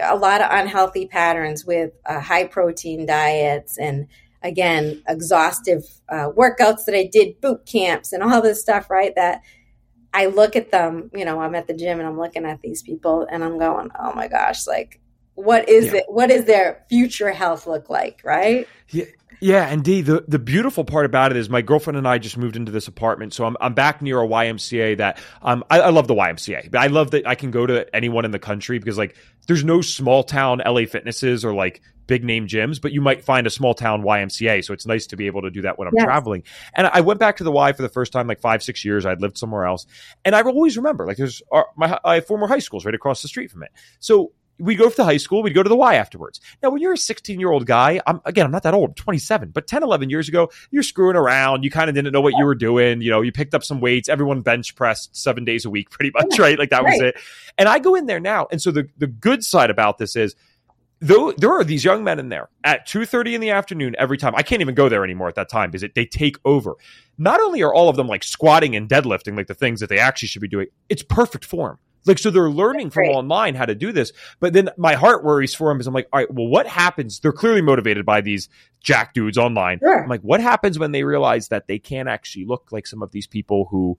a lot of unhealthy patterns with uh, high protein diets and again, exhaustive uh, workouts that I did, boot camps, and all this stuff, right? That I look at them, you know, I'm at the gym and I'm looking at these people and I'm going, oh my gosh, like, what is yeah. it? What is their future health look like, right? Yeah. Yeah, indeed. The the beautiful part about it is my girlfriend and I just moved into this apartment, so I'm I'm back near a YMCA that um I, I love the YMCA, but I love that I can go to anyone in the country because like there's no small town LA fitnesses or like big name gyms, but you might find a small town YMCA. So it's nice to be able to do that when I'm yes. traveling. And I went back to the Y for the first time like five, six years. I'd lived somewhere else. And I always remember like there's our, my I have former high schools right across the street from it. So we'd go to the high school, we'd go to the Y afterwards. Now, when you're a 16 year old guy, I'm again, I'm not that old, I'm 27, but 10, 11 years ago, you're screwing around. You kind of didn't know what you were doing. You know, you picked up some weights, everyone bench pressed seven days a week, pretty much, right? Like that was it. And I go in there now. And so the, the good side about this is, though there are these young men in there at 2.30 in the afternoon every time i can't even go there anymore at that time because it, they take over not only are all of them like squatting and deadlifting like the things that they actually should be doing it's perfect form like, so they're learning from online how to do this. But then my heart worries for them is I'm like, all right, well, what happens? They're clearly motivated by these jack dudes online. Sure. I'm like, what happens when they realize that they can't actually look like some of these people who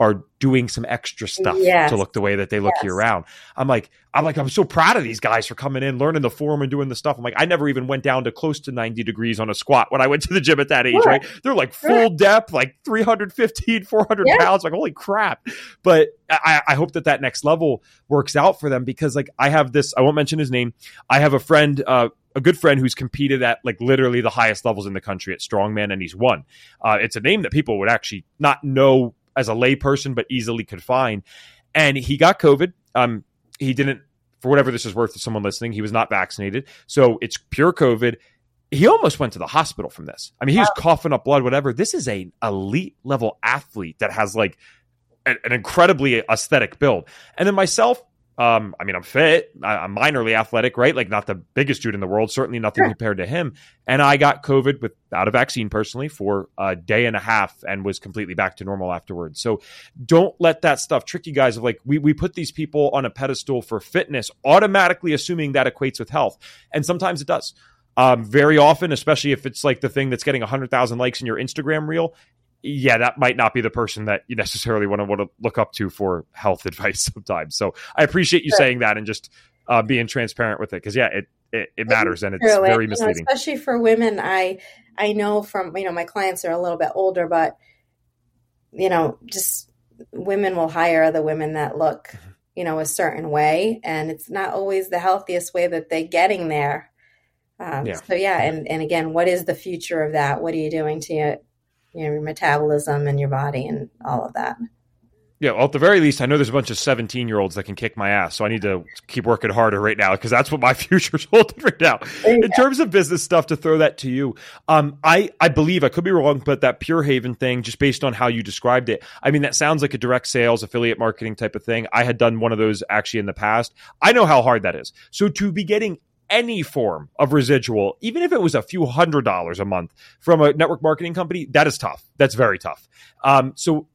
are doing some extra stuff yes. to look the way that they look yes. year round. I'm like, I'm like, I'm so proud of these guys for coming in, learning the form and doing the stuff. I'm like, I never even went down to close to 90 degrees on a squat when I went to the gym at that age, sure. right? They're like full sure. depth, like 315, 400 yeah. pounds. Like, holy crap. But I, I hope that that next level works out for them because like I have this, I won't mention his name. I have a friend, uh, a good friend who's competed at like literally the highest levels in the country at strongman and he's won. Uh, it's a name that people would actually not know as a layperson, but easily could find. And he got COVID. Um, he didn't, for whatever this is worth to someone listening, he was not vaccinated. So it's pure COVID. He almost went to the hospital from this. I mean, he was wow. coughing up blood, whatever. This is a elite level athlete that has like an, an incredibly aesthetic build. And then myself, um, I mean, I'm fit. I, am minorly athletic, right? Like not the biggest dude in the world, certainly nothing sure. compared to him. And I got COVID without a vaccine personally for a day and a half and was completely back to normal afterwards. So don't let that stuff trick you guys of like, we, we put these people on a pedestal for fitness, automatically assuming that equates with health. And sometimes it does. Um, very often, especially if it's like the thing that's getting 100,000 likes in your Instagram reel, yeah, that might not be the person that you necessarily want to want to look up to for health advice sometimes. So I appreciate you sure. saying that and just uh, being transparent with it because yeah, it, it, it matters and it's very misleading, know, especially for women. I I know from you know my clients are a little bit older, but you know just women will hire the women that look mm-hmm. you know a certain way, and it's not always the healthiest way that they're getting there. Um, yeah. So yeah, and and again, what is the future of that? What are you doing to you? know, your metabolism and your body and all of that. Yeah, well, at the very least, I know there's a bunch of 17 year olds that can kick my ass. So I need to keep working harder right now because that's what my future's holding right now. In terms of business stuff, to throw that to you, um, I, I believe, I could be wrong, but that Pure Haven thing, just based on how you described it, I mean, that sounds like a direct sales, affiliate marketing type of thing. I had done one of those actually in the past. I know how hard that is. So to be getting any form of residual, even if it was a few hundred dollars a month from a network marketing company, that is tough. That's very tough. Um, so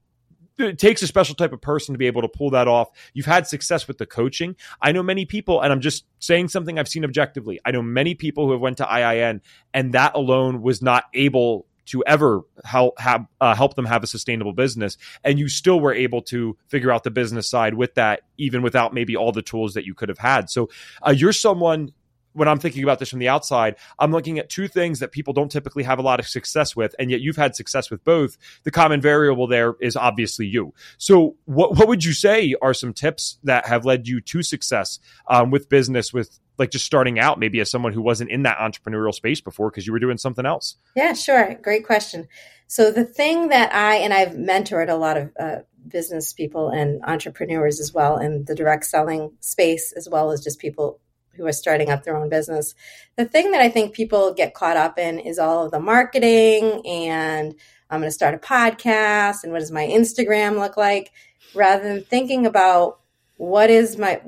it takes a special type of person to be able to pull that off. You've had success with the coaching. I know many people, and I'm just saying something I've seen objectively. I know many people who have went to IIN, and that alone was not able to ever help have, uh, help them have a sustainable business, and you still were able to figure out the business side with that, even without maybe all the tools that you could have had. So uh, you're someone when I'm thinking about this from the outside, I'm looking at two things that people don't typically have a lot of success with, and yet you've had success with both. The common variable there is obviously you. So, what what would you say are some tips that have led you to success um, with business, with like just starting out, maybe as someone who wasn't in that entrepreneurial space before because you were doing something else? Yeah, sure. Great question. So the thing that I and I've mentored a lot of uh, business people and entrepreneurs as well in the direct selling space, as well as just people who are starting up their own business. The thing that I think people get caught up in is all of the marketing and I'm going to start a podcast and what does my Instagram look like rather than thinking about what is my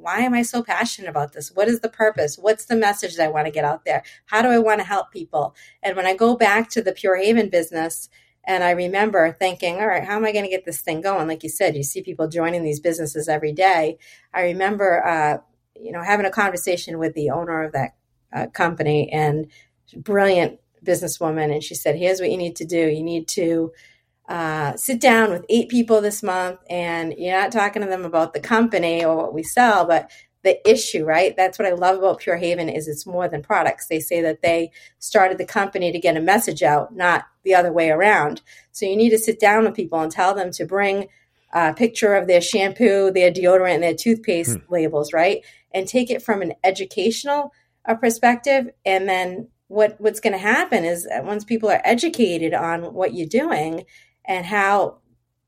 why am I so passionate about this? What is the purpose? What's the message that I want to get out there? How do I want to help people? And when I go back to the Pure Haven business, and I remember thinking, all right, how am I going to get this thing going? Like you said, you see people joining these businesses every day. I remember uh, you know, having a conversation with the owner of that uh, company and brilliant businesswoman. And she said, here's what you need to do. You need to uh, sit down with eight people this month and you're not talking to them about the company or what we sell, but the issue, right? That's what I love about Pure Haven is it's more than products. They say that they started the company to get a message out, not the other way around. So you need to sit down with people and tell them to bring a picture of their shampoo, their deodorant, and their toothpaste hmm. labels, right? And take it from an educational uh, perspective and then what what's going to happen is once people are educated on what you're doing and how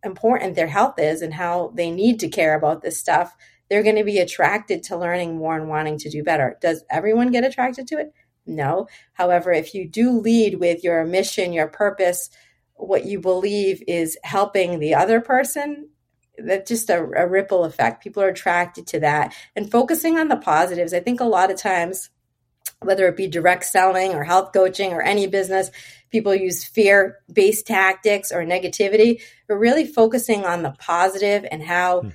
important their health is and how they need to care about this stuff they're going to be attracted to learning more and wanting to do better. Does everyone get attracted to it? No. However, if you do lead with your mission, your purpose, what you believe is helping the other person, that's just a, a ripple effect. People are attracted to that. And focusing on the positives, I think a lot of times, whether it be direct selling or health coaching or any business, people use fear based tactics or negativity, but really focusing on the positive and how. Hmm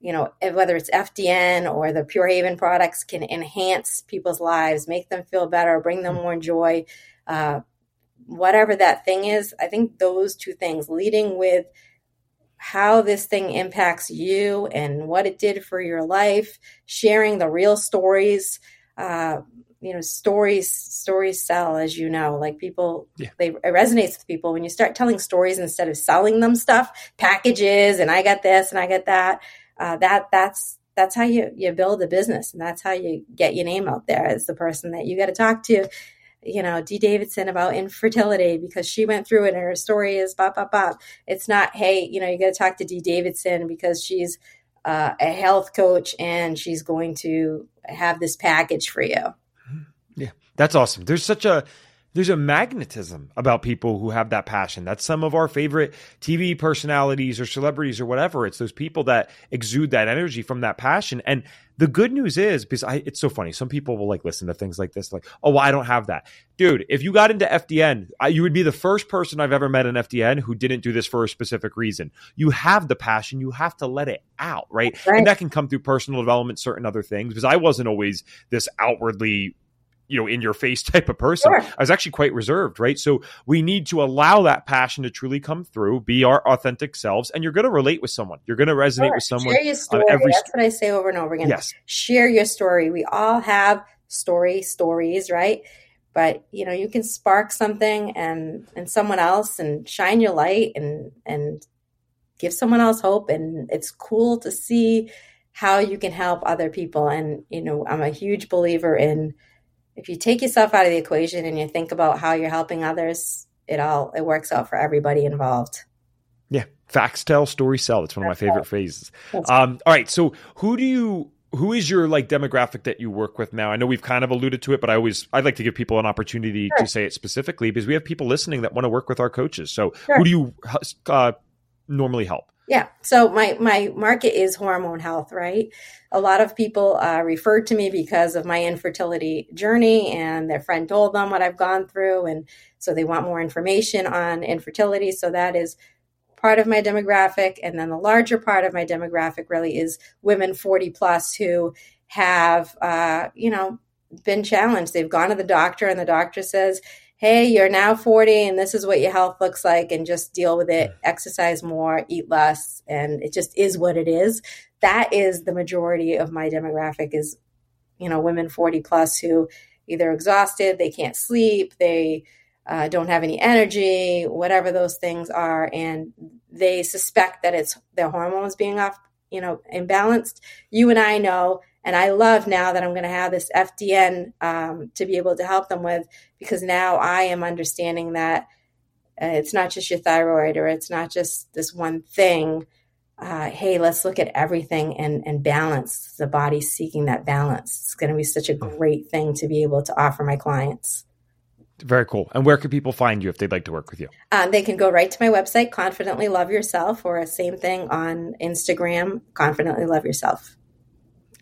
you know, whether it's FDN or the Pure Haven products can enhance people's lives, make them feel better, bring them hmm. more joy, uh, whatever that thing is. I think those two things, leading with how this thing impacts you and what it did for your life, sharing the real stories. Uh, you know, stories stories sell, as you know. Like people, yeah. they it resonates with people when you start telling stories instead of selling them stuff, packages, and I got this and I got that uh, that that's that's how you you build a business and that's how you get your name out there as the person that you got to talk to you know dee davidson about infertility because she went through it and her story is bop bop bop. It's not hey you know you got to talk to dee davidson because she's uh, a health coach and she's going to have this package for you. Yeah that's awesome. There's such a there's a magnetism about people who have that passion. That's some of our favorite TV personalities or celebrities or whatever. It's those people that exude that energy from that passion. And the good news is because I, it's so funny. Some people will like listen to things like this, like, oh, well, I don't have that, dude. If you got into FDN, I, you would be the first person I've ever met in FDN who didn't do this for a specific reason. You have the passion, you have to let it out, right? right. And that can come through personal development, certain other things. Because I wasn't always this outwardly you know in your face type of person. Sure. i was actually quite reserved right? So we need to allow that passion to truly come through be our authentic selves and you're going to relate with someone. You're going to resonate sure. with someone share your uh, story. every that's what i say over and over again. Yes. Share your story. We all have story stories right? But you know you can spark something and and someone else and shine your light and and give someone else hope. And it's cool to see how you can help other people. And you know i'm a huge believer in if you take yourself out of the equation and you think about how you're helping others, it all it works out for everybody involved. Yeah, facts tell, stories sell. That's one of my favorite phrases. Um, all right, so who do you who is your like demographic that you work with now? I know we've kind of alluded to it, but I always I'd like to give people an opportunity sure. to say it specifically because we have people listening that want to work with our coaches. So sure. who do you uh, normally help? Yeah. So my my market is hormone health, right? A lot of people uh, referred to me because of my infertility journey, and their friend told them what I've gone through, and so they want more information on infertility. So that is part of my demographic, and then the larger part of my demographic really is women forty plus who have, uh, you know, been challenged. They've gone to the doctor, and the doctor says hey, you're now 40 and this is what your health looks like, and just deal with it, exercise more, eat less, and it just is what it is. That is the majority of my demographic is, you know, women 40 plus who either exhausted, they can't sleep, they uh, don't have any energy, whatever those things are, and they suspect that it's their hormones being off, you know, imbalanced. You and I know and I love now that I'm going to have this FDN um, to be able to help them with because now I am understanding that uh, it's not just your thyroid or it's not just this one thing. Uh, hey, let's look at everything and, and balance. The body seeking that balance. It's going to be such a hmm. great thing to be able to offer my clients. Very cool. And where can people find you if they'd like to work with you? Um, they can go right to my website, Confidently Love Yourself, or same thing on Instagram, Confidently Love Yourself.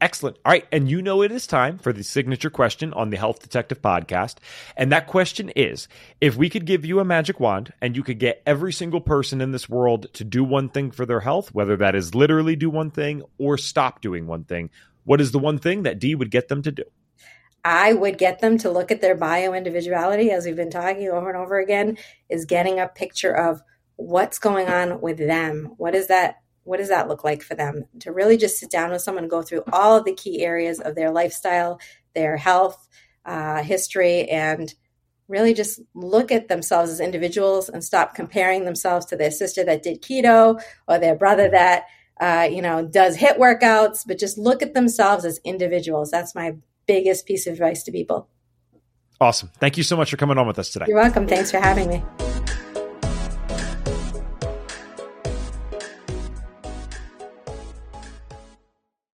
Excellent. All right. And you know it is time for the signature question on the Health Detective podcast. And that question is if we could give you a magic wand and you could get every single person in this world to do one thing for their health, whether that is literally do one thing or stop doing one thing, what is the one thing that Dee would get them to do? I would get them to look at their bio individuality, as we've been talking over and over again, is getting a picture of what's going on with them. What is that what does that look like for them? To really just sit down with someone and go through all of the key areas of their lifestyle their health uh, history and really just look at themselves as individuals and stop comparing themselves to their sister that did keto or their brother that uh, you know does HIIT workouts but just look at themselves as individuals. That's my biggest piece of advice to people. Awesome. Thank you so much for coming on with us today. You're welcome. Thanks for having me